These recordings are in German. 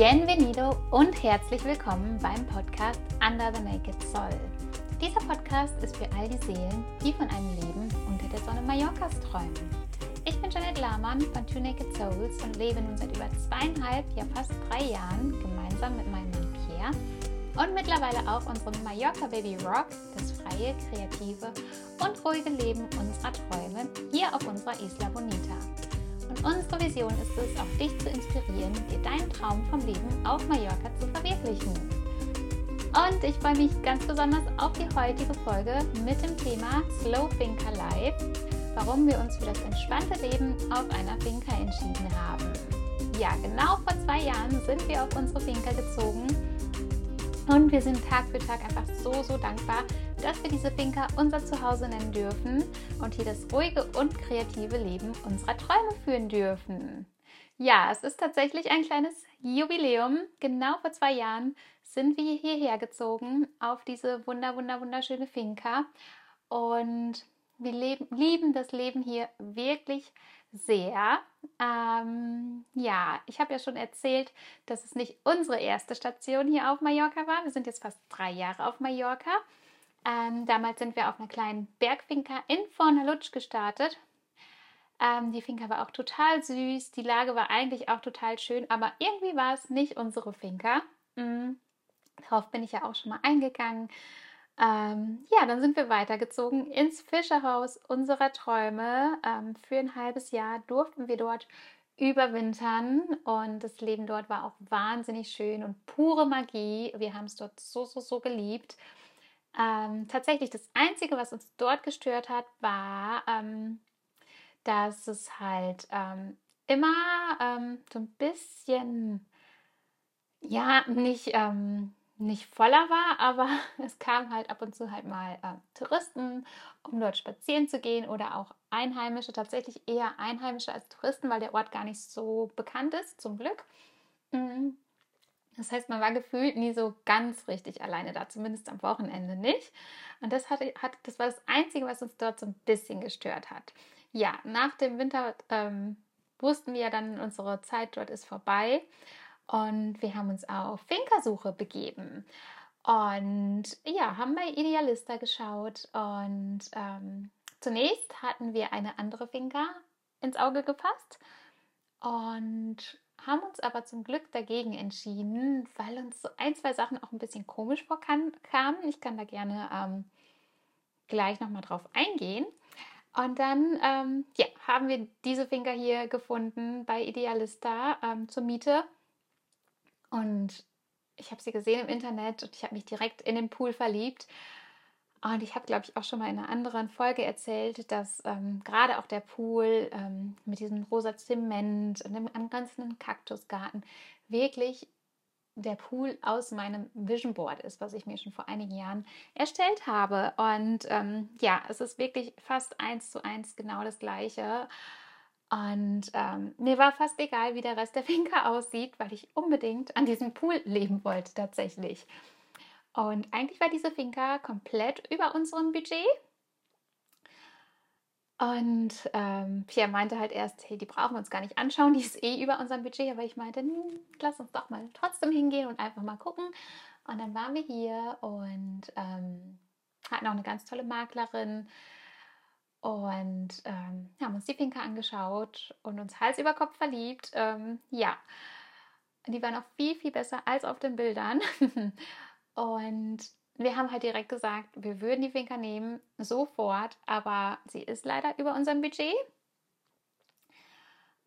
Bienvenido und herzlich willkommen beim Podcast Under the Naked Soul. Dieser Podcast ist für all die Seelen, die von einem Leben unter der Sonne Mallorcas träumen. Ich bin Janet Lahmann von Two Naked Souls und lebe nun seit über zweieinhalb, ja fast drei Jahren gemeinsam mit meinem Mann Pierre und mittlerweile auch unserem Mallorca Baby Rock, das freie, kreative und ruhige Leben unserer Träume hier auf unserer Isla Bonita. Und unsere Vision ist es, auch dich zu inspirieren, dir deinen Traum vom Leben auf Mallorca zu verwirklichen. Und ich freue mich ganz besonders auf die heutige Folge mit dem Thema Slow Thinker Life, warum wir uns für das entspannte Leben auf einer Finca entschieden haben. Ja, genau vor zwei Jahren sind wir auf unsere Finca gezogen und wir sind Tag für Tag einfach so, so dankbar, dass wir diese Finca unser Zuhause nennen dürfen und hier das ruhige und kreative Leben unserer Träume führen dürfen. Ja, es ist tatsächlich ein kleines Jubiläum. Genau vor zwei Jahren sind wir hierher gezogen auf diese wunder, wunder, wunderschöne Finca und wir leben, lieben das Leben hier wirklich sehr. Ähm, ja, ich habe ja schon erzählt, dass es nicht unsere erste Station hier auf Mallorca war. Wir sind jetzt fast drei Jahre auf Mallorca. Ähm, damals sind wir auf einer kleinen Bergfinca in Fornalutsch gestartet. Ähm, die Finca war auch total süß. Die Lage war eigentlich auch total schön, aber irgendwie war es nicht unsere Finca. Mhm. Darauf bin ich ja auch schon mal eingegangen. Ähm, ja, dann sind wir weitergezogen ins Fischerhaus unserer Träume. Ähm, für ein halbes Jahr durften wir dort überwintern und das Leben dort war auch wahnsinnig schön und pure Magie. Wir haben es dort so, so, so geliebt. Ähm, tatsächlich das Einzige, was uns dort gestört hat, war, ähm, dass es halt ähm, immer ähm, so ein bisschen, ja, nicht ähm, nicht voller war, aber es kamen halt ab und zu halt mal äh, Touristen, um dort spazieren zu gehen oder auch Einheimische, tatsächlich eher Einheimische als Touristen, weil der Ort gar nicht so bekannt ist, zum Glück. Mhm. Das heißt, man war gefühlt nie so ganz richtig alleine da, zumindest am Wochenende nicht. Und das, hatte, hat, das war das Einzige, was uns dort so ein bisschen gestört hat. Ja, nach dem Winter ähm, wussten wir dann, unsere Zeit dort ist vorbei. Und wir haben uns auf Finkersuche begeben. Und ja, haben bei Idealista geschaut. Und ähm, zunächst hatten wir eine andere Finca ins Auge gefasst. Und haben uns aber zum Glück dagegen entschieden, weil uns so ein, zwei Sachen auch ein bisschen komisch vorkamen. Ich kann da gerne ähm, gleich nochmal drauf eingehen. Und dann ähm, ja, haben wir diese Finca hier gefunden bei Idealista ähm, zur Miete und ich habe sie gesehen im Internet und ich habe mich direkt in den Pool verliebt. Und ich habe, glaube ich, auch schon mal in einer anderen Folge erzählt, dass ähm, gerade auch der Pool ähm, mit diesem rosa Zement und dem angrenzenden Kaktusgarten wirklich der Pool aus meinem Vision Board ist, was ich mir schon vor einigen Jahren erstellt habe. Und ähm, ja, es ist wirklich fast eins zu eins genau das gleiche. Und ähm, mir war fast egal, wie der Rest der Finca aussieht, weil ich unbedingt an diesem Pool leben wollte tatsächlich. Und eigentlich war diese Finca komplett über unserem Budget. Und ähm, Pierre meinte halt erst, hey, die brauchen wir uns gar nicht anschauen, die ist eh über unserem Budget. Aber ich meinte, hm, lass uns doch mal trotzdem hingehen und einfach mal gucken. Und dann waren wir hier und ähm, hatten auch eine ganz tolle Maklerin, und ähm, haben uns die Finca angeschaut und uns Hals über Kopf verliebt. Ähm, ja, die waren auch viel, viel besser als auf den Bildern. und wir haben halt direkt gesagt, wir würden die Finca nehmen, sofort, aber sie ist leider über unserem Budget.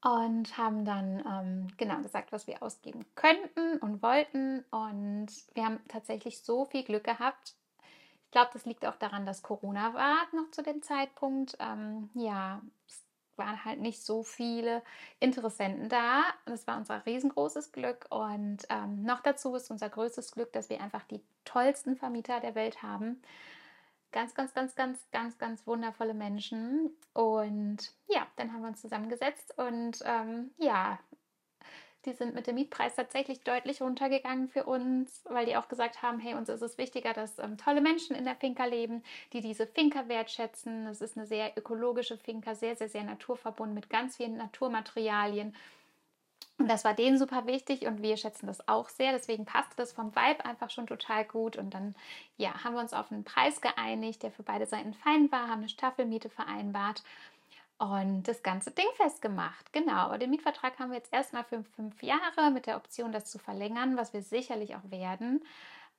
Und haben dann ähm, genau gesagt, was wir ausgeben könnten und wollten. Und wir haben tatsächlich so viel Glück gehabt, glaube, das liegt auch daran, dass Corona war noch zu dem Zeitpunkt. Ähm, ja, es waren halt nicht so viele Interessenten da. Das war unser riesengroßes Glück. Und ähm, noch dazu ist unser größtes Glück, dass wir einfach die tollsten Vermieter der Welt haben. Ganz, ganz, ganz, ganz, ganz, ganz wundervolle Menschen. Und ja, dann haben wir uns zusammengesetzt und ähm, ja, die sind mit dem Mietpreis tatsächlich deutlich runtergegangen für uns, weil die auch gesagt haben, hey, uns ist es wichtiger, dass ähm, tolle Menschen in der Finca leben, die diese Finca wertschätzen. Es ist eine sehr ökologische Finca, sehr, sehr, sehr naturverbunden mit ganz vielen Naturmaterialien. Und das war denen super wichtig und wir schätzen das auch sehr. Deswegen passte das vom Vibe einfach schon total gut. Und dann ja, haben wir uns auf einen Preis geeinigt, der für beide Seiten fein war, haben eine Staffelmiete vereinbart und das ganze Ding festgemacht. Genau, den Mietvertrag haben wir jetzt erstmal für fünf Jahre mit der Option, das zu verlängern, was wir sicherlich auch werden.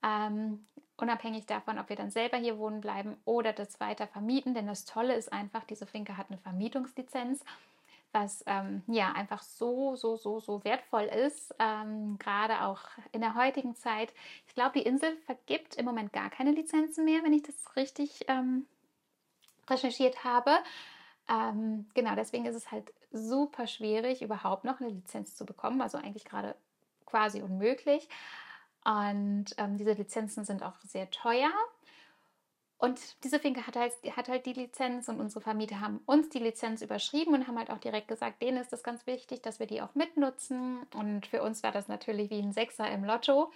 Ähm, unabhängig davon, ob wir dann selber hier wohnen bleiben oder das weiter vermieten. Denn das Tolle ist einfach, diese Finke hat eine Vermietungslizenz was ähm, ja einfach so, so, so, so wertvoll ist, ähm, gerade auch in der heutigen Zeit. Ich glaube, die Insel vergibt im Moment gar keine Lizenzen mehr, wenn ich das richtig ähm, recherchiert habe. Ähm, genau, deswegen ist es halt super schwierig, überhaupt noch eine Lizenz zu bekommen, also eigentlich gerade quasi unmöglich. Und ähm, diese Lizenzen sind auch sehr teuer. Und diese Finke hat halt, hat halt die Lizenz und unsere Vermieter haben uns die Lizenz überschrieben und haben halt auch direkt gesagt, denen ist das ganz wichtig, dass wir die auch mitnutzen. Und für uns war das natürlich wie ein Sechser im Lotto,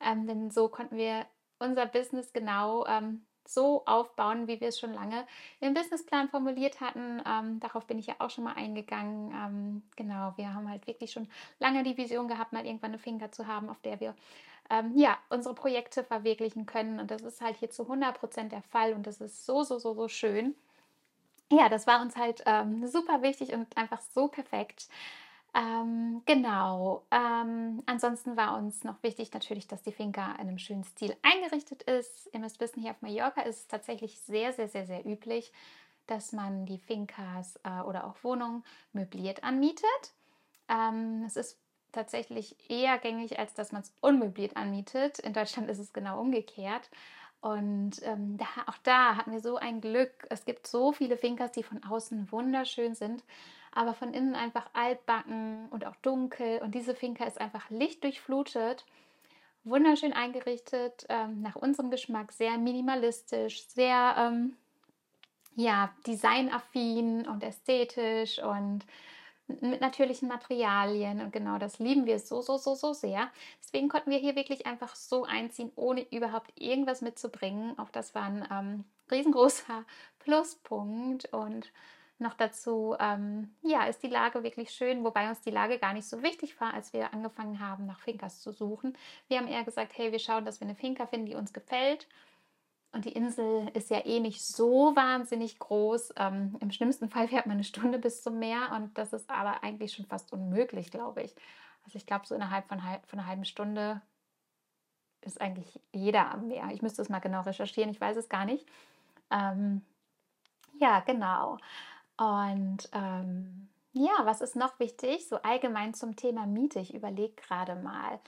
ähm, denn so konnten wir unser Business genau ähm, so aufbauen, wie wir es schon lange im Businessplan formuliert hatten. Ähm, darauf bin ich ja auch schon mal eingegangen. Ähm, genau, wir haben halt wirklich schon lange die Vision gehabt, mal irgendwann eine Finger zu haben, auf der wir ähm, ja, unsere Projekte verwirklichen können. Und das ist halt hier zu 100 Prozent der Fall und das ist so, so, so, so schön. Ja, das war uns halt ähm, super wichtig und einfach so perfekt. Ähm, genau. Ähm, ansonsten war uns noch wichtig natürlich, dass die Finca in einem schönen Stil eingerichtet ist. Ihr müsst wissen, hier auf Mallorca ist es tatsächlich sehr, sehr, sehr, sehr üblich, dass man die Fincas äh, oder auch Wohnungen möbliert anmietet. Ähm, es ist tatsächlich eher gängig, als dass man es unmöbliert anmietet. In Deutschland ist es genau umgekehrt. Und ähm, da, auch da hatten wir so ein Glück. Es gibt so viele Finkers, die von außen wunderschön sind, aber von innen einfach altbacken und auch dunkel. Und diese Finca ist einfach lichtdurchflutet, wunderschön eingerichtet, ähm, nach unserem Geschmack sehr minimalistisch, sehr ähm, ja, designaffin und ästhetisch und mit natürlichen Materialien und genau das lieben wir so, so, so, so sehr. Deswegen konnten wir hier wirklich einfach so einziehen, ohne überhaupt irgendwas mitzubringen. Auch das war ein ähm, riesengroßer Pluspunkt und noch dazu, ähm, ja, ist die Lage wirklich schön, wobei uns die Lage gar nicht so wichtig war, als wir angefangen haben, nach Finkers zu suchen. Wir haben eher gesagt, hey, wir schauen, dass wir eine Finca finden, die uns gefällt und die Insel ist ja eh nicht so wahnsinnig groß. Ähm, Im schlimmsten Fall fährt man eine Stunde bis zum Meer und das ist aber eigentlich schon fast unmöglich, glaube ich. Also ich glaube, so innerhalb von, von einer halben Stunde ist eigentlich jeder am Meer. Ich müsste es mal genau recherchieren, ich weiß es gar nicht. Ähm, ja, genau. Und ähm, ja, was ist noch wichtig? So allgemein zum Thema Miete. Ich überlege gerade mal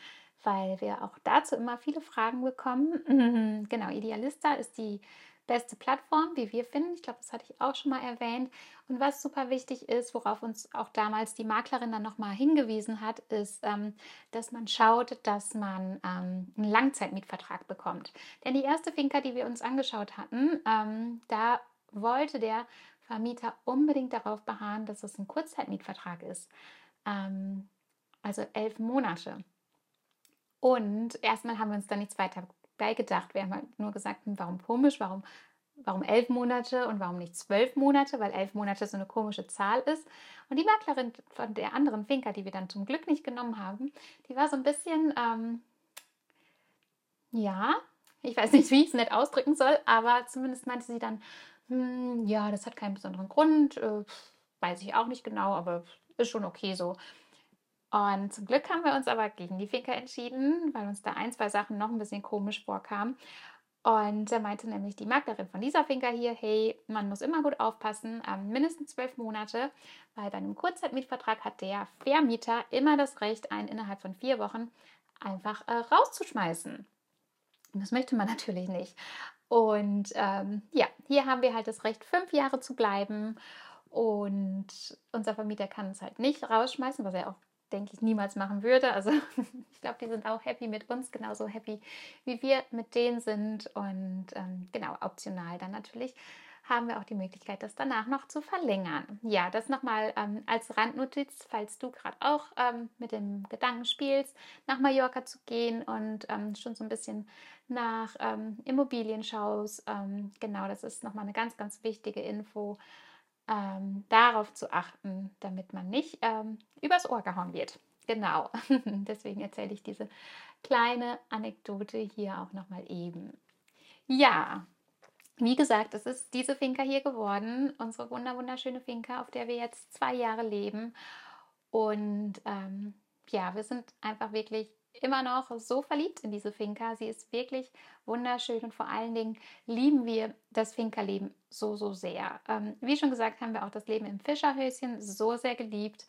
weil wir auch dazu immer viele Fragen bekommen. Genau, Idealista ist die beste Plattform, wie wir finden. Ich glaube, das hatte ich auch schon mal erwähnt. Und was super wichtig ist, worauf uns auch damals die Maklerin dann nochmal hingewiesen hat, ist, ähm, dass man schaut, dass man ähm, einen Langzeitmietvertrag bekommt. Denn die erste Finca, die wir uns angeschaut hatten, ähm, da wollte der Vermieter unbedingt darauf beharren, dass es ein Kurzzeitmietvertrag ist. Ähm, also elf Monate. Und erstmal haben wir uns da nichts weiter beigedacht. Wir haben halt nur gesagt, hm, warum komisch, warum, warum elf Monate und warum nicht zwölf Monate, weil elf Monate so eine komische Zahl ist. Und die Maklerin von der anderen Finca, die wir dann zum Glück nicht genommen haben, die war so ein bisschen, ähm, ja, ich weiß nicht, wie ich es nicht ausdrücken soll, aber zumindest meinte sie dann, hm, ja, das hat keinen besonderen Grund, äh, weiß ich auch nicht genau, aber ist schon okay so. Und zum Glück haben wir uns aber gegen die Finca entschieden, weil uns da ein, zwei Sachen noch ein bisschen komisch vorkamen. Und da meinte nämlich die Maklerin von dieser Finca hier, hey, man muss immer gut aufpassen, ähm, mindestens zwölf Monate, weil bei einem Kurzzeitmietvertrag hat der Vermieter immer das Recht, einen innerhalb von vier Wochen einfach äh, rauszuschmeißen. Und das möchte man natürlich nicht. Und ähm, ja, hier haben wir halt das Recht, fünf Jahre zu bleiben. Und unser Vermieter kann es halt nicht rausschmeißen, was er auch denke ich, niemals machen würde. Also ich glaube, die sind auch happy mit uns, genauso happy wie wir mit denen sind. Und ähm, genau, optional dann natürlich haben wir auch die Möglichkeit, das danach noch zu verlängern. Ja, das nochmal ähm, als Randnotiz, falls du gerade auch ähm, mit dem Gedanken spielst, nach Mallorca zu gehen und ähm, schon so ein bisschen nach ähm, Immobilien schaust. Ähm, genau, das ist nochmal eine ganz, ganz wichtige Info ähm, darauf zu achten, damit man nicht übers Ohr gehauen wird. genau. Deswegen erzähle ich diese kleine Anekdote hier auch nochmal eben. Ja, wie gesagt, es ist diese Finca hier geworden, unsere wunderschöne Finca, auf der wir jetzt zwei Jahre leben. Und ähm, ja, wir sind einfach wirklich immer noch so verliebt in diese Finca. Sie ist wirklich wunderschön und vor allen Dingen lieben wir das Finca-Leben so, so sehr. Ähm, wie schon gesagt, haben wir auch das Leben im Fischerhöschen so sehr geliebt.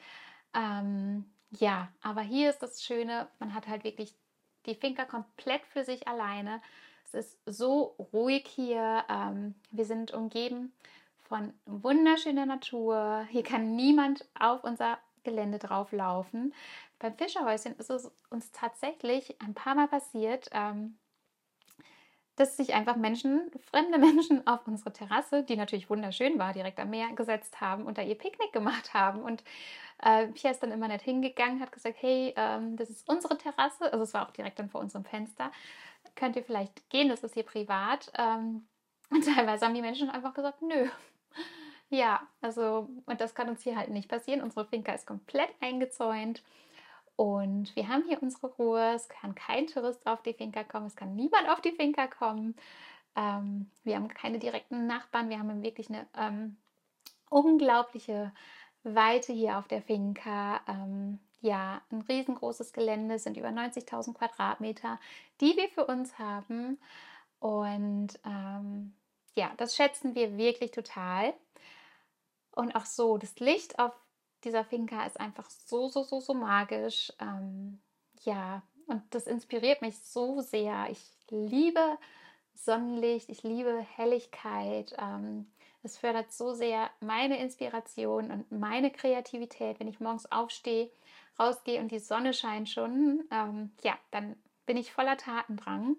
Ähm, ja, aber hier ist das Schöne, man hat halt wirklich die Finca komplett für sich alleine. Es ist so ruhig hier. Ähm, wir sind umgeben von wunderschöner Natur. Hier kann niemand auf unser Gelände drauf laufen. Beim Fischerhäuschen ist es uns tatsächlich ein paar Mal passiert, ähm, dass sich einfach Menschen, fremde Menschen auf unsere Terrasse, die natürlich wunderschön war, direkt am Meer gesetzt haben und da ihr Picknick gemacht haben. Und äh, Pia ist dann immer nicht hingegangen, hat gesagt, hey, ähm, das ist unsere Terrasse. Also es war auch direkt dann vor unserem Fenster. Könnt ihr vielleicht gehen, das ist hier privat. Ähm, und teilweise haben die Menschen einfach gesagt, nö, ja, also, und das kann uns hier halt nicht passieren. Unsere Finca ist komplett eingezäunt. Und wir haben hier unsere Ruhe. Es kann kein Tourist auf die Finca kommen. Es kann niemand auf die Finca kommen. Ähm, wir haben keine direkten Nachbarn. Wir haben wirklich eine ähm, unglaubliche Weite hier auf der Finca. Ähm, ja, ein riesengroßes Gelände, sind über 90.000 Quadratmeter, die wir für uns haben. Und ähm, ja, das schätzen wir wirklich total. Und auch so, das Licht auf dieser Finca ist einfach so, so, so, so magisch. Ähm, ja, und das inspiriert mich so sehr. Ich liebe Sonnenlicht, ich liebe Helligkeit. Ähm, es fördert so sehr meine Inspiration und meine Kreativität. Wenn ich morgens aufstehe, rausgehe und die Sonne scheint schon, ähm, ja, dann bin ich voller Tatendrang.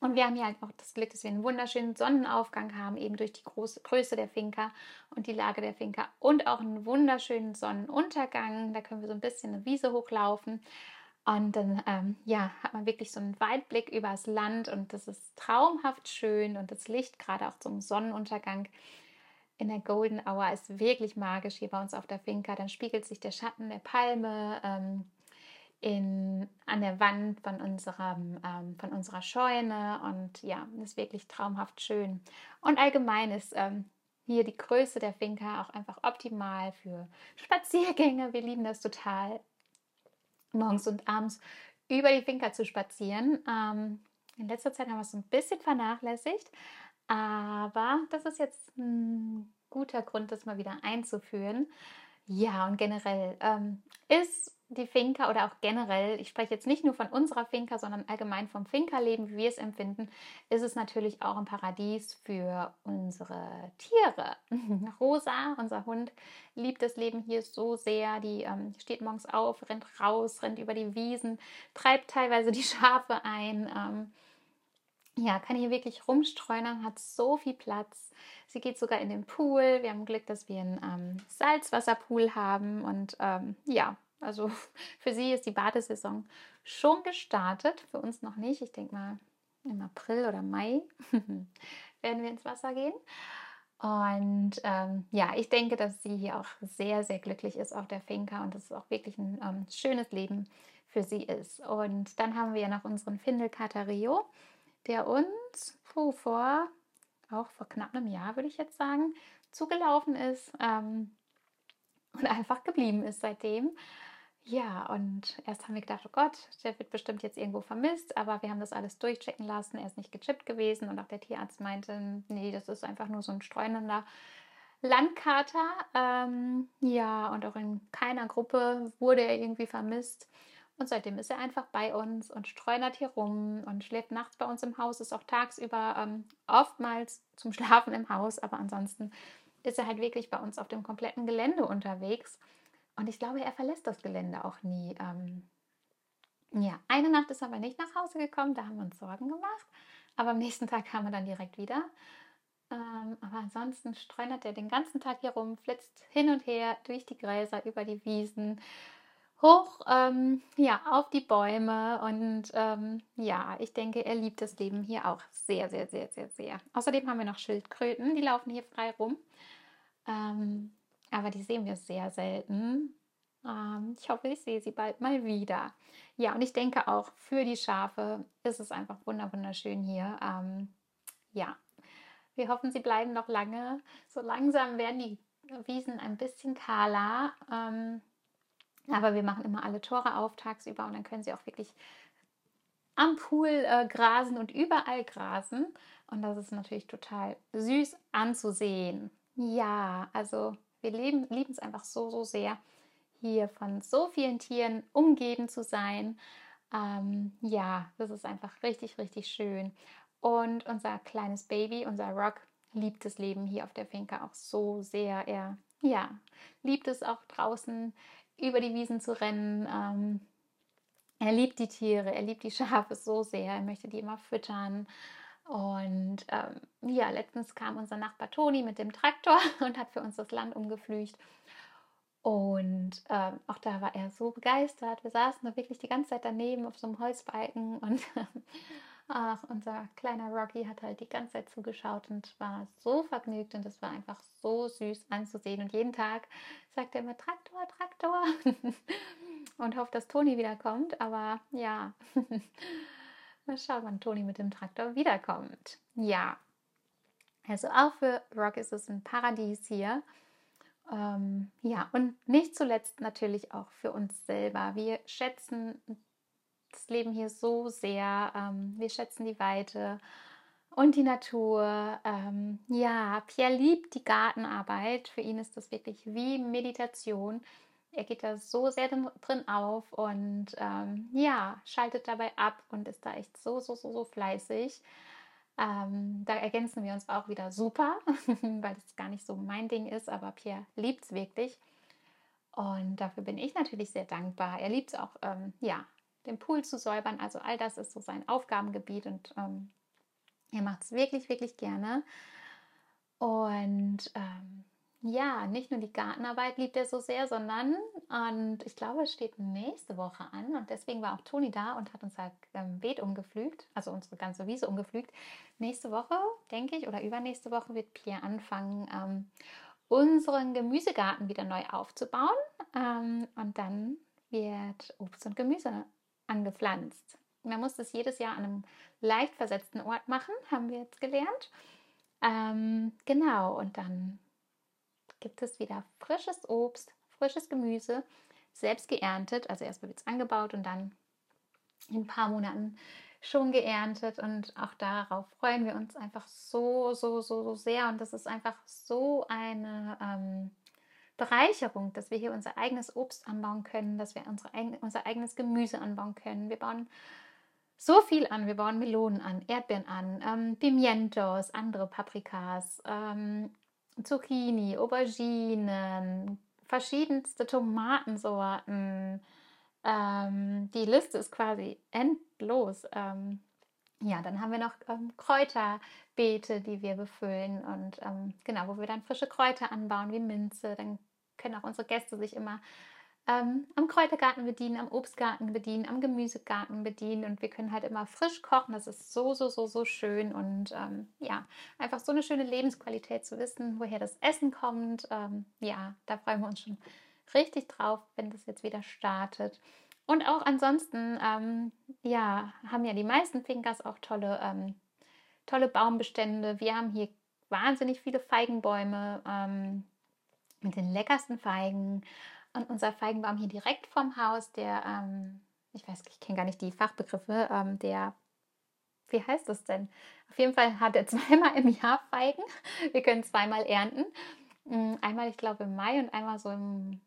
Und wir haben hier halt auch das Glück, dass wir einen wunderschönen Sonnenaufgang haben, eben durch die große Größe der Finca und die Lage der Finca und auch einen wunderschönen Sonnenuntergang. Da können wir so ein bisschen eine Wiese hochlaufen. Und dann ähm, ja, hat man wirklich so einen Weitblick übers Land und das ist traumhaft schön und das Licht gerade auch zum Sonnenuntergang in der Golden Hour ist wirklich magisch hier bei uns auf der Finca. Dann spiegelt sich der Schatten der Palme ähm, in, an der Wand von, unserem, ähm, von unserer Scheune und ja, ist wirklich traumhaft schön. Und allgemein ist ähm, hier die Größe der Finca auch einfach optimal für Spaziergänge. Wir lieben das total, morgens und abends über die Finca zu spazieren. Ähm, in letzter Zeit haben wir es ein bisschen vernachlässigt, aber das ist jetzt ein guter Grund, das mal wieder einzuführen. Ja, und generell ähm, ist die Finca oder auch generell, ich spreche jetzt nicht nur von unserer Finca, sondern allgemein vom Finca-Leben, wie wir es empfinden, ist es natürlich auch ein Paradies für unsere Tiere. Rosa, unser Hund, liebt das Leben hier so sehr. Die ähm, steht morgens auf, rennt raus, rennt über die Wiesen, treibt teilweise die Schafe ein. Ähm, ja, kann hier wirklich rumstreunern, hat so viel Platz. Sie geht sogar in den Pool. Wir haben Glück, dass wir einen ähm, Salzwasserpool haben und ähm, ja, also für sie ist die Badesaison schon gestartet, für uns noch nicht. Ich denke mal im April oder Mai werden wir ins Wasser gehen. Und ähm, ja, ich denke, dass sie hier auch sehr, sehr glücklich ist auf der Finca und dass es auch wirklich ein ähm, schönes Leben für sie ist. Und dann haben wir noch unseren Findelkater Rio, der uns puh, vor, auch vor knapp einem Jahr, würde ich jetzt sagen, zugelaufen ist ähm, und einfach geblieben ist seitdem. Ja, und erst haben wir gedacht, oh Gott, der wird bestimmt jetzt irgendwo vermisst, aber wir haben das alles durchchecken lassen. Er ist nicht gechippt gewesen und auch der Tierarzt meinte, nee, das ist einfach nur so ein streunender Landkater. Ähm, ja, und auch in keiner Gruppe wurde er irgendwie vermisst. Und seitdem ist er einfach bei uns und streunert hier rum und schläft nachts bei uns im Haus, ist auch tagsüber ähm, oftmals zum Schlafen im Haus, aber ansonsten ist er halt wirklich bei uns auf dem kompletten Gelände unterwegs. Und ich glaube, er verlässt das Gelände auch nie. Ähm, ja, eine Nacht ist er aber nicht nach Hause gekommen, da haben wir uns Sorgen gemacht. Aber am nächsten Tag kam er dann direkt wieder. Ähm, aber ansonsten streunert er den ganzen Tag hier rum, flitzt hin und her durch die Gräser, über die Wiesen, hoch ähm, ja, auf die Bäume. Und ähm, ja, ich denke, er liebt das Leben hier auch sehr, sehr, sehr, sehr, sehr. Außerdem haben wir noch Schildkröten, die laufen hier frei rum. Ähm, aber die sehen wir sehr selten. Ähm, ich hoffe, ich sehe sie bald mal wieder. Ja, und ich denke auch für die Schafe ist es einfach wunderschön hier. Ähm, ja, wir hoffen, sie bleiben noch lange. So langsam werden die Wiesen ein bisschen kahler. Ähm, aber wir machen immer alle Tore auf tagsüber und dann können sie auch wirklich am Pool äh, grasen und überall grasen. Und das ist natürlich total süß anzusehen. Ja, also wir lieben es einfach so, so sehr, hier von so vielen Tieren umgeben zu sein. Ähm, ja, das ist einfach richtig, richtig schön. Und unser kleines Baby, unser Rock, liebt das Leben hier auf der Finca auch so sehr. Er ja, liebt es auch draußen über die Wiesen zu rennen. Ähm, er liebt die Tiere, er liebt die Schafe so sehr. Er möchte die immer füttern. Und ähm, ja, letztens kam unser Nachbar Toni mit dem Traktor und hat für uns das Land umgepflügt. Und ähm, auch da war er so begeistert. Wir saßen da wirklich die ganze Zeit daneben auf so einem Holzbalken und ach, unser kleiner Rocky hat halt die ganze Zeit zugeschaut und war so vergnügt und es war einfach so süß anzusehen. Und jeden Tag sagt er immer Traktor, Traktor und hofft, dass Toni wiederkommt. Aber ja, mal schauen, wann Toni mit dem Traktor wiederkommt. Ja, also auch für Rock ist es ein Paradies hier. Ähm, ja, und nicht zuletzt natürlich auch für uns selber. Wir schätzen das Leben hier so sehr. Ähm, wir schätzen die Weite und die Natur. Ähm, ja, Pierre liebt die Gartenarbeit. Für ihn ist das wirklich wie Meditation. Er geht da so sehr drin auf und ähm, ja, schaltet dabei ab und ist da echt so, so, so, so fleißig. Ähm, da ergänzen wir uns auch wieder super, weil es gar nicht so mein Ding ist, aber Pierre liebt es wirklich. Und dafür bin ich natürlich sehr dankbar. Er liebt es auch, ähm, ja, den Pool zu säubern. Also all das ist so sein Aufgabengebiet und ähm, er macht es wirklich, wirklich gerne. Und ähm, ja, nicht nur die Gartenarbeit liebt er so sehr, sondern, und ich glaube, es steht nächste Woche an und deswegen war auch Toni da und hat unser ähm, Beet umgepflügt, also unsere ganze Wiese umgepflügt. Nächste Woche, denke ich, oder übernächste Woche wird Pierre anfangen, ähm, unseren Gemüsegarten wieder neu aufzubauen ähm, und dann wird Obst und Gemüse angepflanzt. Man muss das jedes Jahr an einem leicht versetzten Ort machen, haben wir jetzt gelernt. Ähm, genau, und dann gibt es wieder frisches Obst, frisches Gemüse, selbst geerntet. Also erst wird es angebaut und dann in ein paar Monaten schon geerntet. Und auch darauf freuen wir uns einfach so, so, so, so sehr. Und das ist einfach so eine ähm, Bereicherung, dass wir hier unser eigenes Obst anbauen können, dass wir unsere, unser eigenes Gemüse anbauen können. Wir bauen so viel an. Wir bauen Melonen an, Erdbeeren an, ähm, Pimientos, andere Paprikas, ähm, Zucchini, Auberginen, verschiedenste Tomatensorten. Ähm, die Liste ist quasi endlos. Ähm, ja, dann haben wir noch ähm, Kräuterbeete, die wir befüllen und ähm, genau, wo wir dann frische Kräuter anbauen, wie Minze. Dann können auch unsere Gäste sich immer ähm, am Kräutergarten bedienen, am Obstgarten bedienen, am Gemüsegarten bedienen und wir können halt immer frisch kochen. Das ist so, so, so, so schön und ähm, ja, einfach so eine schöne Lebensqualität zu wissen, woher das Essen kommt. Ähm, ja, da freuen wir uns schon richtig drauf, wenn das jetzt wieder startet. Und auch ansonsten, ähm, ja, haben ja die meisten Finkers auch tolle, ähm, tolle Baumbestände. Wir haben hier wahnsinnig viele Feigenbäume ähm, mit den leckersten Feigen. Und unser Feigenbaum hier direkt vom Haus, der, ähm, ich weiß, ich kenne gar nicht die Fachbegriffe, ähm, der, wie heißt das denn? Auf jeden Fall hat er zweimal im Jahr Feigen. Wir können zweimal ernten. Mm, einmal, ich glaube, im Mai und einmal so im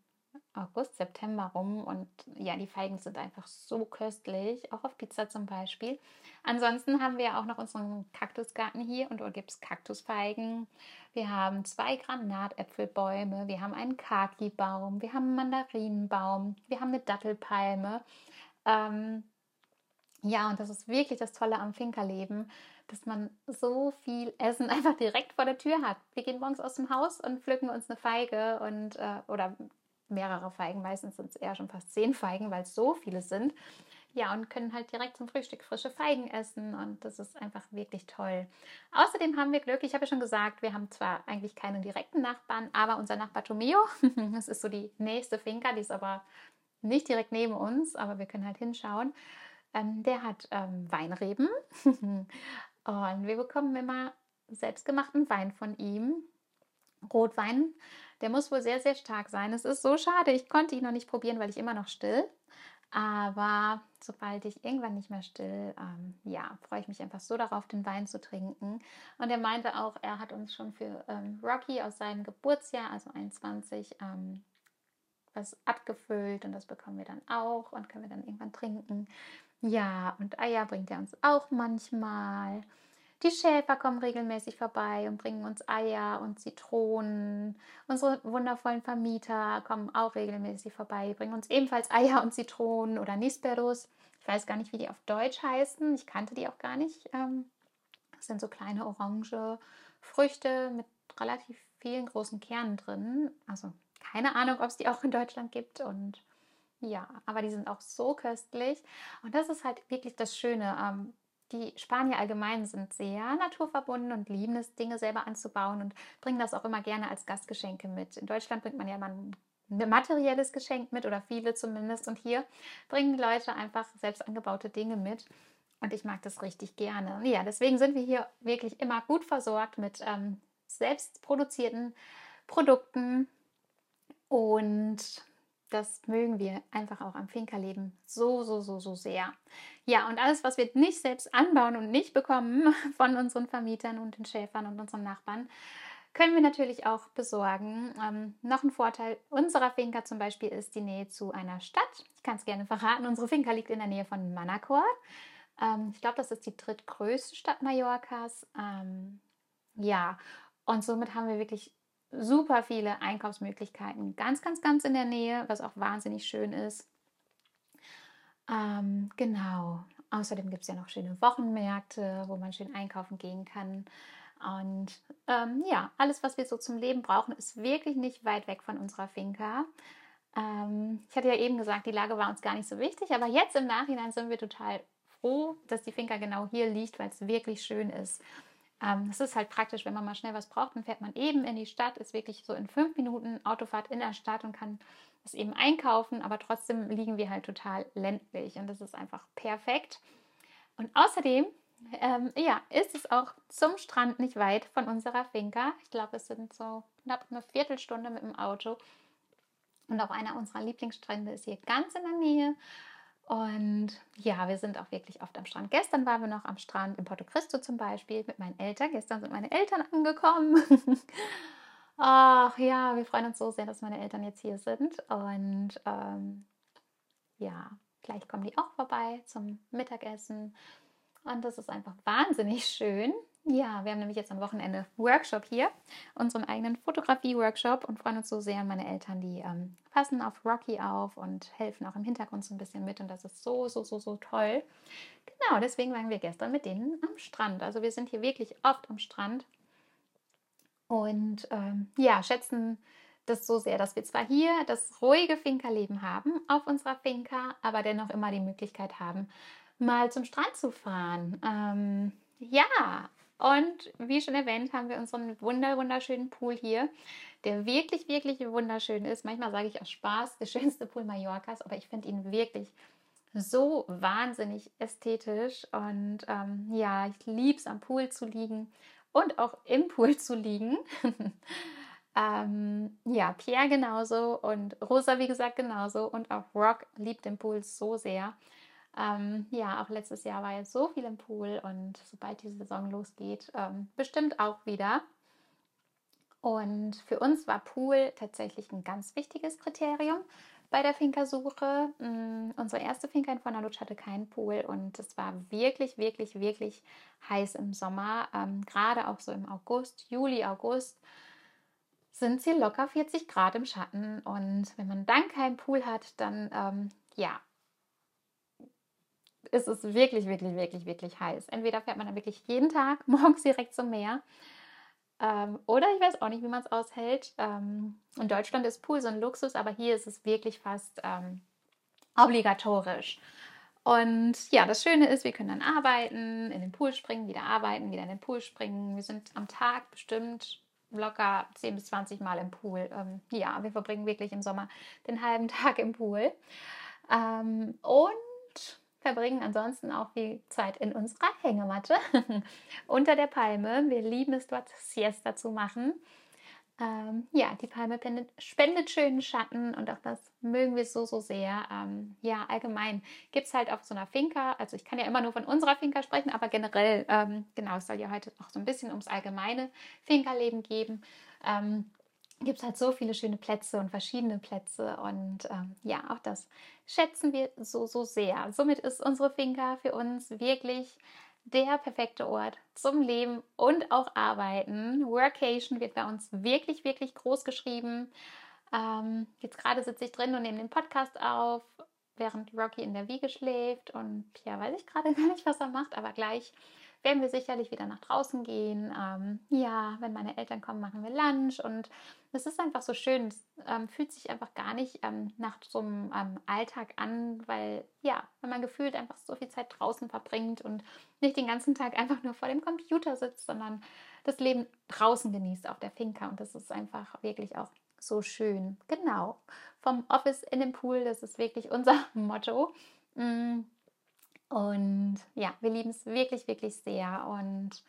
August, September rum. Und ja, die Feigen sind einfach so köstlich, auch auf Pizza zum Beispiel. Ansonsten haben wir auch noch unseren Kaktusgarten hier und dort gibt es Kaktusfeigen. Wir haben zwei Granatäpfelbäume, wir haben einen Kaki-Baum, wir haben einen Mandarinenbaum, wir haben eine Dattelpalme. Ähm, ja, und das ist wirklich das Tolle am Finkerleben, dass man so viel Essen einfach direkt vor der Tür hat. Wir gehen morgens aus dem Haus und pflücken uns eine Feige und äh, oder mehrere Feigen, meistens sind es eher schon fast zehn Feigen, weil es so viele sind. ja, und können halt direkt zum Frühstück frische Feigen essen und das ist einfach wirklich toll. Außerdem haben wir Glück, ich habe ja schon gesagt, wir haben zwar eigentlich keine direkten Nachbarn, aber unser Nachbar Tomeo, das ist so die nächste Finca, die ist aber nicht direkt neben uns, aber wir können halt hinschauen. Ähm, der hat ähm, Weinreben und wir bekommen immer selbstgemachten Wein von ihm. Rotwein, der muss wohl sehr, sehr stark sein. Es ist so schade, ich konnte ihn noch nicht probieren, weil ich immer noch still. Aber sobald ich irgendwann nicht mehr still, ähm, ja, freue ich mich einfach so darauf, den Wein zu trinken. Und er meinte auch, er hat uns schon für ähm, Rocky aus seinem Geburtsjahr, also 21, ähm, was abgefüllt und das bekommen wir dann auch und können wir dann irgendwann trinken. Ja, und Eier bringt er uns auch manchmal. Die Schäfer kommen regelmäßig vorbei und bringen uns Eier und Zitronen. Unsere wundervollen Vermieter kommen auch regelmäßig vorbei, bringen uns ebenfalls Eier und Zitronen oder Nisperos. Ich weiß gar nicht, wie die auf Deutsch heißen. Ich kannte die auch gar nicht. Ähm, das sind so kleine orange Früchte mit relativ vielen großen Kernen drin. Also keine Ahnung, ob es die auch in Deutschland gibt. Und ja, aber die sind auch so köstlich. Und das ist halt wirklich das Schöne. Ähm, die Spanier allgemein sind sehr naturverbunden und lieben es, Dinge selber anzubauen und bringen das auch immer gerne als Gastgeschenke mit. In Deutschland bringt man ja immer ein materielles Geschenk mit oder viele zumindest. Und hier bringen die Leute einfach selbst angebaute Dinge mit. Und ich mag das richtig gerne. Ja, deswegen sind wir hier wirklich immer gut versorgt mit ähm, selbst produzierten Produkten. Und das mögen wir einfach auch am Finkerleben so, so, so, so sehr. Ja, und alles, was wir nicht selbst anbauen und nicht bekommen von unseren Vermietern und den Schäfern und unseren Nachbarn, können wir natürlich auch besorgen. Ähm, noch ein Vorteil unserer Finca zum Beispiel ist die Nähe zu einer Stadt. Ich kann es gerne verraten. Unsere Finca liegt in der Nähe von Manacor. Ähm, ich glaube, das ist die drittgrößte Stadt Mallorcas. Ähm, ja, und somit haben wir wirklich super viele Einkaufsmöglichkeiten. Ganz, ganz, ganz in der Nähe, was auch wahnsinnig schön ist. Ähm, genau. Außerdem gibt es ja noch schöne Wochenmärkte, wo man schön einkaufen gehen kann. Und ähm, ja, alles, was wir so zum Leben brauchen, ist wirklich nicht weit weg von unserer Finca. Ähm, ich hatte ja eben gesagt, die Lage war uns gar nicht so wichtig, aber jetzt im Nachhinein sind wir total froh, dass die Finca genau hier liegt, weil es wirklich schön ist. Ähm, es ist halt praktisch, wenn man mal schnell was braucht, dann fährt man eben in die Stadt, ist wirklich so in fünf Minuten Autofahrt in der Stadt und kann das eben einkaufen, aber trotzdem liegen wir halt total ländlich und das ist einfach perfekt. Und außerdem ähm, ja, ist es auch zum Strand nicht weit von unserer Finca. Ich glaube, es sind so knapp eine Viertelstunde mit dem Auto. Und auch einer unserer Lieblingsstrände ist hier ganz in der Nähe. Und ja, wir sind auch wirklich oft am Strand. Gestern waren wir noch am Strand in Porto Cristo zum Beispiel mit meinen Eltern. Gestern sind meine Eltern angekommen. Ach ja, wir freuen uns so sehr, dass meine Eltern jetzt hier sind. Und ähm, ja, gleich kommen die auch vorbei zum Mittagessen. Und das ist einfach wahnsinnig schön. Ja, wir haben nämlich jetzt am Wochenende Workshop hier, unseren eigenen Fotografie-Workshop und freuen uns so sehr. Meine Eltern, die ähm, passen auf Rocky auf und helfen auch im Hintergrund so ein bisschen mit und das ist so, so, so, so toll. Genau, deswegen waren wir gestern mit denen am Strand. Also wir sind hier wirklich oft am Strand und ähm, ja, schätzen das so sehr, dass wir zwar hier das ruhige Finkerleben haben auf unserer Finca, aber dennoch immer die Möglichkeit haben, mal zum Strand zu fahren. Ähm, ja, und wie schon erwähnt, haben wir unseren wunder wunderschönen Pool hier, der wirklich, wirklich wunderschön ist. Manchmal sage ich aus Spaß, der schönste Pool Mallorcas, aber ich finde ihn wirklich so wahnsinnig ästhetisch. Und ähm, ja, ich liebe es, am Pool zu liegen und auch im Pool zu liegen. ähm, ja, Pierre genauso und Rosa, wie gesagt, genauso. Und auch Rock liebt den Pool so sehr. Ähm, ja, auch letztes Jahr war jetzt so viel im Pool und sobald die Saison losgeht, ähm, bestimmt auch wieder. Und für uns war Pool tatsächlich ein ganz wichtiges Kriterium bei der Finkersuche. Mm, unsere erste Finca in Fornaluch hatte keinen Pool und es war wirklich, wirklich, wirklich heiß im Sommer. Ähm, Gerade auch so im August, Juli, August sind sie locker 40 Grad im Schatten. Und wenn man dann keinen Pool hat, dann ähm, ja, ist es wirklich, wirklich, wirklich, wirklich heiß. Entweder fährt man dann wirklich jeden Tag morgens direkt zum Meer ähm, oder ich weiß auch nicht, wie man es aushält. Ähm, in Deutschland ist Pool so ein Luxus, aber hier ist es wirklich fast ähm, obligatorisch. Und ja, das Schöne ist, wir können dann arbeiten, in den Pool springen, wieder arbeiten, wieder in den Pool springen. Wir sind am Tag bestimmt locker 10 bis 20 Mal im Pool. Ähm, ja, wir verbringen wirklich im Sommer den halben Tag im Pool. Ähm, und verbringen ansonsten auch viel Zeit in unserer Hängematte unter der Palme. Wir lieben es dort Siesta zu machen. Ähm, ja, die Palme spendet, spendet, schönen Schatten und auch das mögen wir so, so sehr. Ähm, ja, allgemein gibt es halt auf so einer Finca, also ich kann ja immer nur von unserer Finca sprechen, aber generell, ähm, genau, es soll ja heute auch so ein bisschen ums allgemeine Finca-Leben geben. Ähm, gibt es halt so viele schöne Plätze und verschiedene Plätze und ähm, ja, auch das schätzen wir so, so sehr. Somit ist unsere Finca für uns wirklich der perfekte Ort zum Leben und auch Arbeiten. Workation wird bei uns wirklich, wirklich groß geschrieben. Ähm, jetzt gerade sitze ich drin und nehme den Podcast auf, während Rocky in der Wiege schläft. Und ja, weiß ich gerade gar nicht, was er macht, aber gleich werden wir sicherlich wieder nach draußen gehen. Ähm, ja, wenn meine Eltern kommen, machen wir Lunch und es ist einfach so schön. Es ähm, fühlt sich einfach gar nicht ähm, nach so einem ähm, Alltag an, weil ja, wenn man gefühlt einfach so viel Zeit draußen verbringt und nicht den ganzen Tag einfach nur vor dem Computer sitzt, sondern das Leben draußen genießt auf der Finca und das ist einfach wirklich auch so schön. Genau. Vom Office in den Pool, das ist wirklich unser Motto. Mm. Und ja, wir lieben es wirklich, wirklich sehr. Und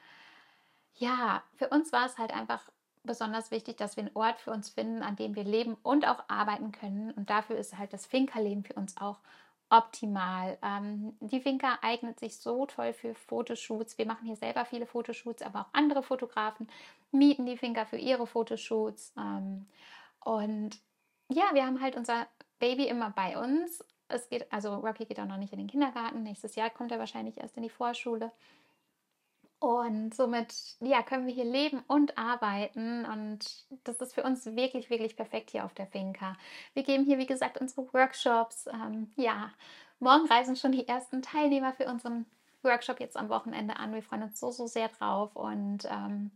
ja, für uns war es halt einfach besonders wichtig, dass wir einen Ort für uns finden, an dem wir leben und auch arbeiten können. Und dafür ist halt das Finca-Leben für uns auch optimal. Ähm, die Finca eignet sich so toll für Fotoshoots. Wir machen hier selber viele Fotoshoots, aber auch andere Fotografen mieten die Finca für ihre Fotoshoots. Ähm, und ja, wir haben halt unser Baby immer bei uns es geht, also Rocky geht auch noch nicht in den Kindergarten. Nächstes Jahr kommt er wahrscheinlich erst in die Vorschule. Und somit ja, können wir hier leben und arbeiten. Und das ist für uns wirklich, wirklich perfekt hier auf der Finca. Wir geben hier, wie gesagt, unsere Workshops. Ähm, ja, morgen reisen schon die ersten Teilnehmer für unseren Workshop jetzt am Wochenende an. Wir freuen uns so, so sehr drauf. Und ähm,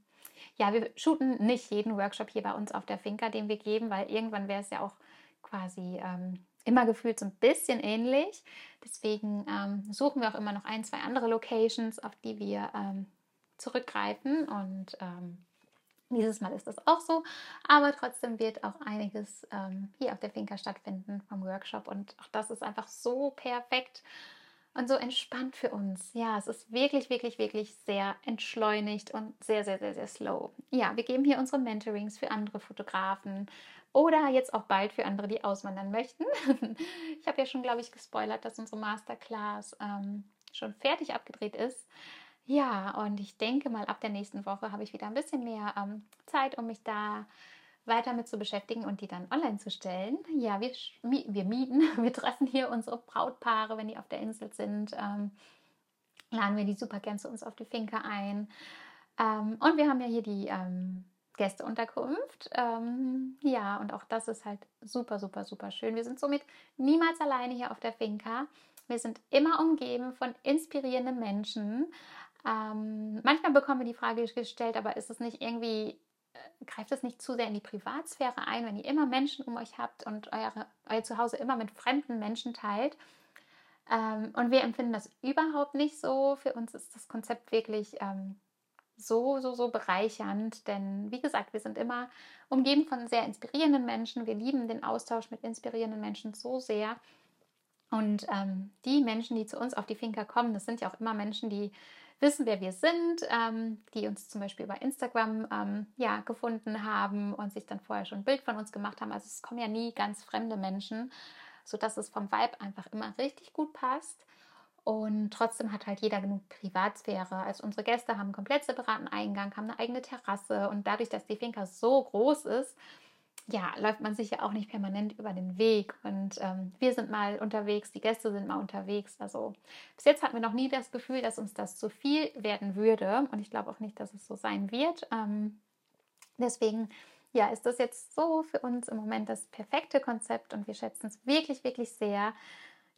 ja, wir shooten nicht jeden Workshop hier bei uns auf der Finca, den wir geben, weil irgendwann wäre es ja auch quasi ähm, immer gefühlt so ein bisschen ähnlich. Deswegen ähm, suchen wir auch immer noch ein, zwei andere Locations, auf die wir ähm, zurückgreifen. Und ähm, dieses Mal ist das auch so. Aber trotzdem wird auch einiges ähm, hier auf der Finca stattfinden vom Workshop. Und auch das ist einfach so perfekt und so entspannt für uns. Ja, es ist wirklich, wirklich, wirklich sehr entschleunigt und sehr, sehr, sehr, sehr slow. Ja, wir geben hier unsere Mentorings für andere Fotografen, oder jetzt auch bald für andere, die auswandern möchten. ich habe ja schon, glaube ich, gespoilert, dass unsere Masterclass ähm, schon fertig abgedreht ist. Ja, und ich denke mal, ab der nächsten Woche habe ich wieder ein bisschen mehr ähm, Zeit, um mich da weiter mit zu beschäftigen und die dann online zu stellen. Ja, wir, wir mieten, wir treffen hier unsere Brautpaare, wenn die auf der Insel sind. Ähm, laden wir die super gern zu uns auf die Finke ein. Ähm, und wir haben ja hier die ähm, Gästeunterkunft. Ähm, ja, und auch das ist halt super, super, super schön. Wir sind somit niemals alleine hier auf der Finca. Wir sind immer umgeben von inspirierenden Menschen. Ähm, manchmal bekommen wir die Frage gestellt, aber ist es nicht irgendwie, äh, greift es nicht zu sehr in die Privatsphäre ein, wenn ihr immer Menschen um euch habt und eure, euer Zuhause immer mit fremden Menschen teilt? Ähm, und wir empfinden das überhaupt nicht so. Für uns ist das Konzept wirklich ähm, so, so, so bereichernd, denn wie gesagt, wir sind immer umgeben von sehr inspirierenden Menschen. Wir lieben den Austausch mit inspirierenden Menschen so sehr. Und ähm, die Menschen, die zu uns auf die Finca kommen, das sind ja auch immer Menschen, die wissen, wer wir sind, ähm, die uns zum Beispiel über Instagram ähm, ja, gefunden haben und sich dann vorher schon ein Bild von uns gemacht haben. Also es kommen ja nie ganz fremde Menschen, sodass es vom Vibe einfach immer richtig gut passt. Und trotzdem hat halt jeder genug Privatsphäre. Also unsere Gäste haben einen komplett separaten Eingang, haben eine eigene Terrasse. Und dadurch, dass die Finca so groß ist, ja, läuft man sich ja auch nicht permanent über den Weg. Und ähm, wir sind mal unterwegs, die Gäste sind mal unterwegs. Also bis jetzt hatten wir noch nie das Gefühl, dass uns das zu viel werden würde. Und ich glaube auch nicht, dass es so sein wird. Ähm, deswegen ja, ist das jetzt so für uns im Moment das perfekte Konzept und wir schätzen es wirklich, wirklich sehr.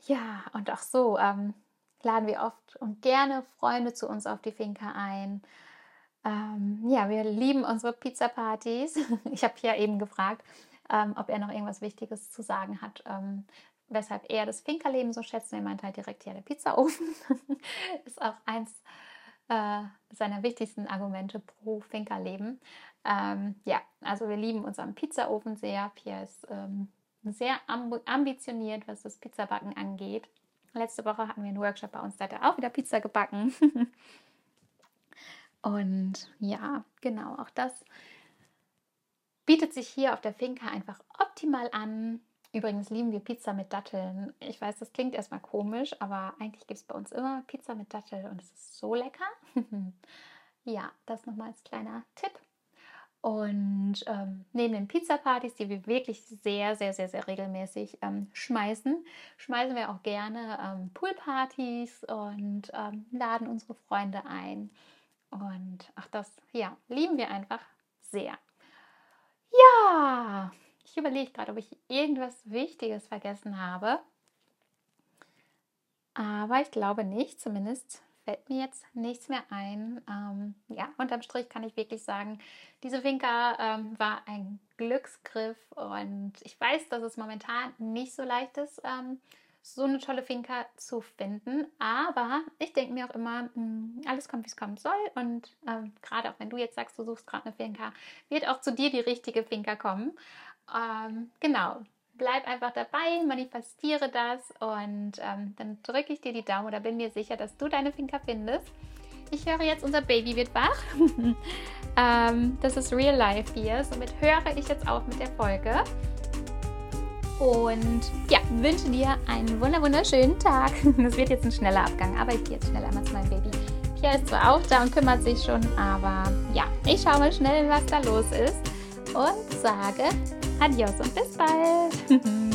Ja, und auch so, ähm, laden wir oft und gerne Freunde zu uns auf die Finca ein. Ähm, ja, wir lieben unsere Pizza-Partys. Ich habe ja eben gefragt, ähm, ob er noch irgendwas Wichtiges zu sagen hat. Ähm, weshalb er das Finkerleben so schätzt. Er meint halt direkt, ja, der Pizzaofen ist auch eins äh, seiner wichtigsten Argumente pro Finkerleben. Ähm, ja, also wir lieben unseren Pizzaofen sehr. Pierre ist ähm, sehr ambitioniert, was das Pizzabacken angeht. Letzte Woche hatten wir einen Workshop bei uns, da hat er auch wieder Pizza gebacken. Und ja, genau, auch das bietet sich hier auf der Finca einfach optimal an. Übrigens lieben wir Pizza mit Datteln. Ich weiß, das klingt erstmal komisch, aber eigentlich gibt es bei uns immer Pizza mit Datteln und es ist so lecker. ja, das nochmal als kleiner Tipp. Und ähm, neben den Pizzapartys, die wir wirklich sehr, sehr, sehr, sehr regelmäßig ähm, schmeißen, schmeißen wir auch gerne ähm, Poolpartys und ähm, laden unsere Freunde ein. Und ach, das, ja, lieben wir einfach sehr. Ja, ich überlege gerade, ob ich irgendwas Wichtiges vergessen habe. Aber ich glaube nicht, zumindest fällt mir jetzt nichts mehr ein. Ähm, ja, unterm Strich kann ich wirklich sagen, diese Finca ähm, war ein Glücksgriff und ich weiß, dass es momentan nicht so leicht ist, ähm, so eine tolle Finca zu finden. Aber ich denke mir auch immer, mh, hm, alles kommt, wie es kommen soll. Und ähm, gerade auch wenn du jetzt sagst, du suchst gerade eine Finca, wird auch zu dir die richtige Finca kommen. Ähm, genau, bleib einfach dabei, manifestiere das und ähm, dann drücke ich dir die Daumen oder bin mir sicher, dass du deine Finca findest. Ich höre jetzt, unser Baby wird wach. ähm, das ist Real Life hier. Somit höre ich jetzt auf mit der Folge. Und ja, wünsche dir einen wunderschönen Tag. Das wird jetzt ein schneller Abgang, aber ich gehe jetzt schneller mal zu meinem Baby. Pia ist zwar auch da und kümmert sich schon, aber ja, ich schaue mal schnell, was da los ist und sage Adios und bis bald.